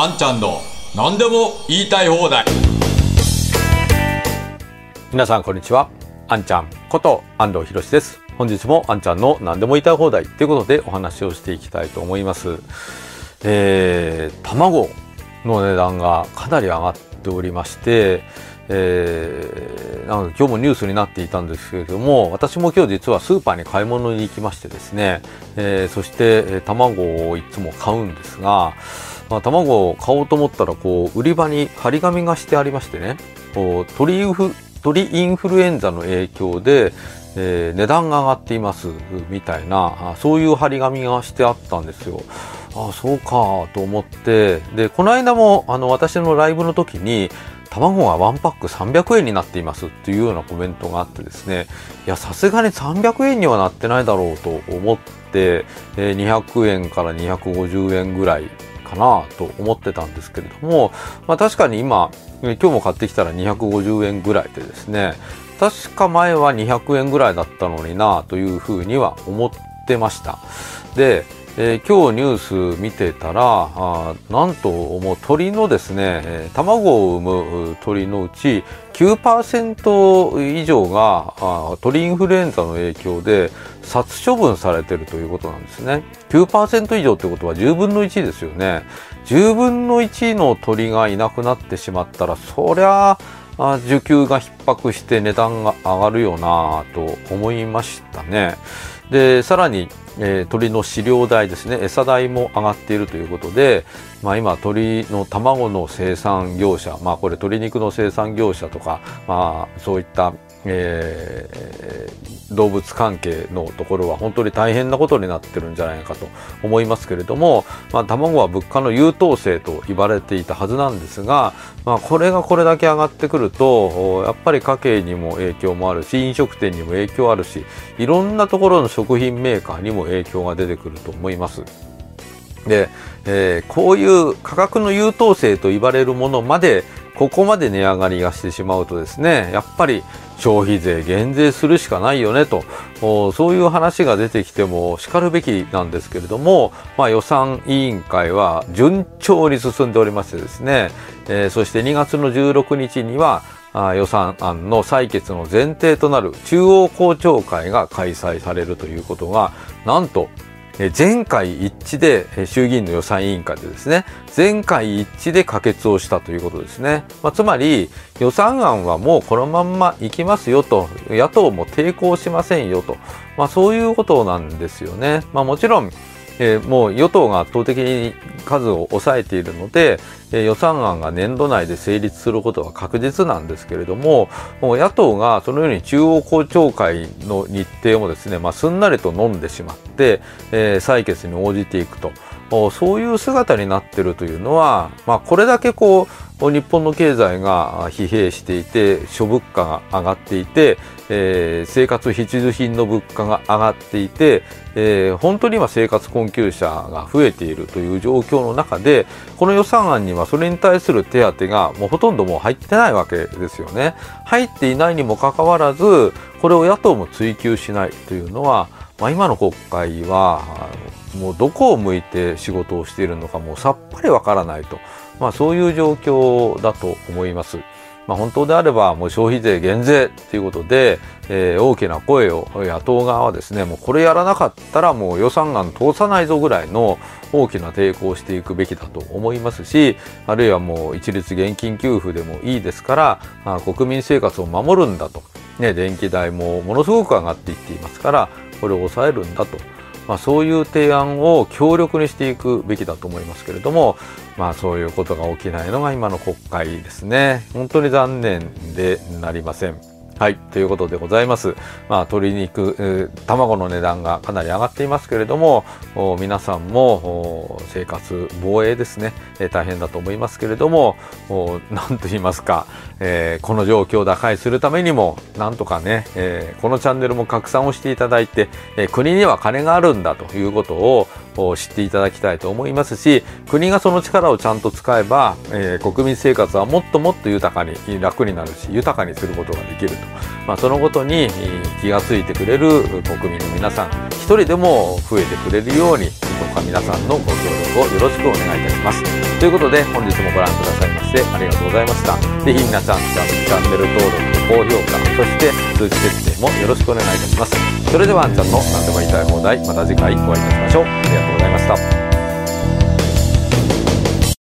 あんちゃんの何でも言いたい放題。皆さんこんにちは。あんちゃんこと安藤博です。本日もあんちゃんの何でも言いたい放題。ということでお話をしていきたいと思います。えー、卵の値段がかなり上がっておりましてえー、なんか今日もニュースになっていたんですけれども私も今日実はスーパーに買い物に行きましてですね、えー、そして、え卵をいつも買うんですが、まあ、卵を買おうと思ったらこう売り場に張り紙がしてありましてねこう鳥インフルエンザの影響で、えー、値段が上がっていますみたいなそういう張り紙がしてあったんですよ。ああそうかと思ってでこの間もあの私のライブの時に卵が1パック300円になっていますっていうようなコメントがあってですねいやさすがに300円にはなってないだろうと思って、えー、200円から250円ぐらいかなと思ってたんですけれども、まあ、確かに今今日も買ってきたら250円ぐらいでですね確か前は200円ぐらいだったのになというふうには思ってました。でえー、今日ニュース見てたらあなんともう鳥のですね、卵を産む鳥のうち9%以上があ鳥インフルエンザの影響で殺処分されてるということなんですね。9%以上ってことは10分の1ですよね。10分の1の鳥がいなくなってしまったらそりゃあ需給が逼迫して値段が上がるよなと思いましたね。でさらにえー、鳥の飼料代ですね餌代も上がっているということで、まあ、今鳥の卵の生産業者、まあ、これ鶏肉の生産業者とか、まあ、そういったえー、動物関係のところは本当に大変なことになってるんじゃないかと思いますけれども、まあ、卵は物価の優等生と言われていたはずなんですが、まあ、これがこれだけ上がってくるとやっぱり家計にも影響もあるし飲食店にも影響あるしいろんなところの食品メーカーにも影響が出てくると思います。で、えー、こういう価格の優等生と言われるものまでここまで値上がりがしてしまうとですねやっぱり消費税減税するしかないよねと。そういう話が出てきてもしかるべきなんですけれども、まあ、予算委員会は順調に進んでおりましてですね、えー、そして2月の16日には予算案の採決の前提となる中央公聴会が開催されるということがなんと前回一致で衆議院の予算委員会でですね前回一致で可決をしたということですね、まあ、つまり予算案はもうこのまんまいきますよと野党も抵抗しませんよと、まあ、そういうことなんですよね、まあ、もちろんえー、もう与党が圧倒的に数を抑えているので、えー、予算案が年度内で成立することは確実なんですけれどももう野党がそのように中央公聴会の日程もですね、まあ、すんなりと飲んでしまって、えー、採決に応じていくと。そういう姿になってるというのは、まあ、これだけこう日本の経済が疲弊していて諸物価が上がっていて、えー、生活必需品の物価が上がっていて、えー、本当に今生活困窮者が増えているという状況の中でこの予算案にはそれに対する手当がもうほとんどもう入ってないわけですよね。入っていないにもかかわらずこれを野党も追及しないというのは、まあ、今の国会はもうどこを向いて仕事をしているのかもうさっぱりわからないと。まあ、そういう状況だと思います。まあ、本当であればもう消費税減税ということで、えー、大きな声を野党側はですねもうこれやらなかったらもう予算案通さないぞぐらいの大きな抵抗をしていくべきだと思いますしあるいはもう一律現金給付でもいいですからあ国民生活を守るんだと、ね、電気代もものすごく上がっていっていますからこれを抑えるんだと。まあ、そういう提案を強力にしていくべきだと思いますけれども、まあ、そういうことが起きないのが今の国会ですね。本当に残念でなりません。はい。ということでございます。まあ、鶏肉、卵の値段がかなり上がっていますけれども、皆さんも生活、防衛ですね、え、大変だと思いますけれども、何と言いますか、えー、この状況を打開するためにも、なんとかね、えー、このチャンネルも拡散をしていただいて、えー、国には金があるんだということを、知っていただきたいと思いますし国がその力をちゃんと使えば、えー、国民生活はもっともっと豊かに楽になるし豊かにすることができると、まあ、そのことに気がついてくれる国民の皆さん一人でも増えてくれるようにどうか皆さんのご協力をよろしくお願いいたします。ということで本日もご覧くださいましてありがとうございました。ぜひ皆さんチャンネル登録高評価そして通知設定もよろしくお願いいたします。それではあんちゃんの何でも言いたい放題また次回お会いいたしましょう。ありがとうございました。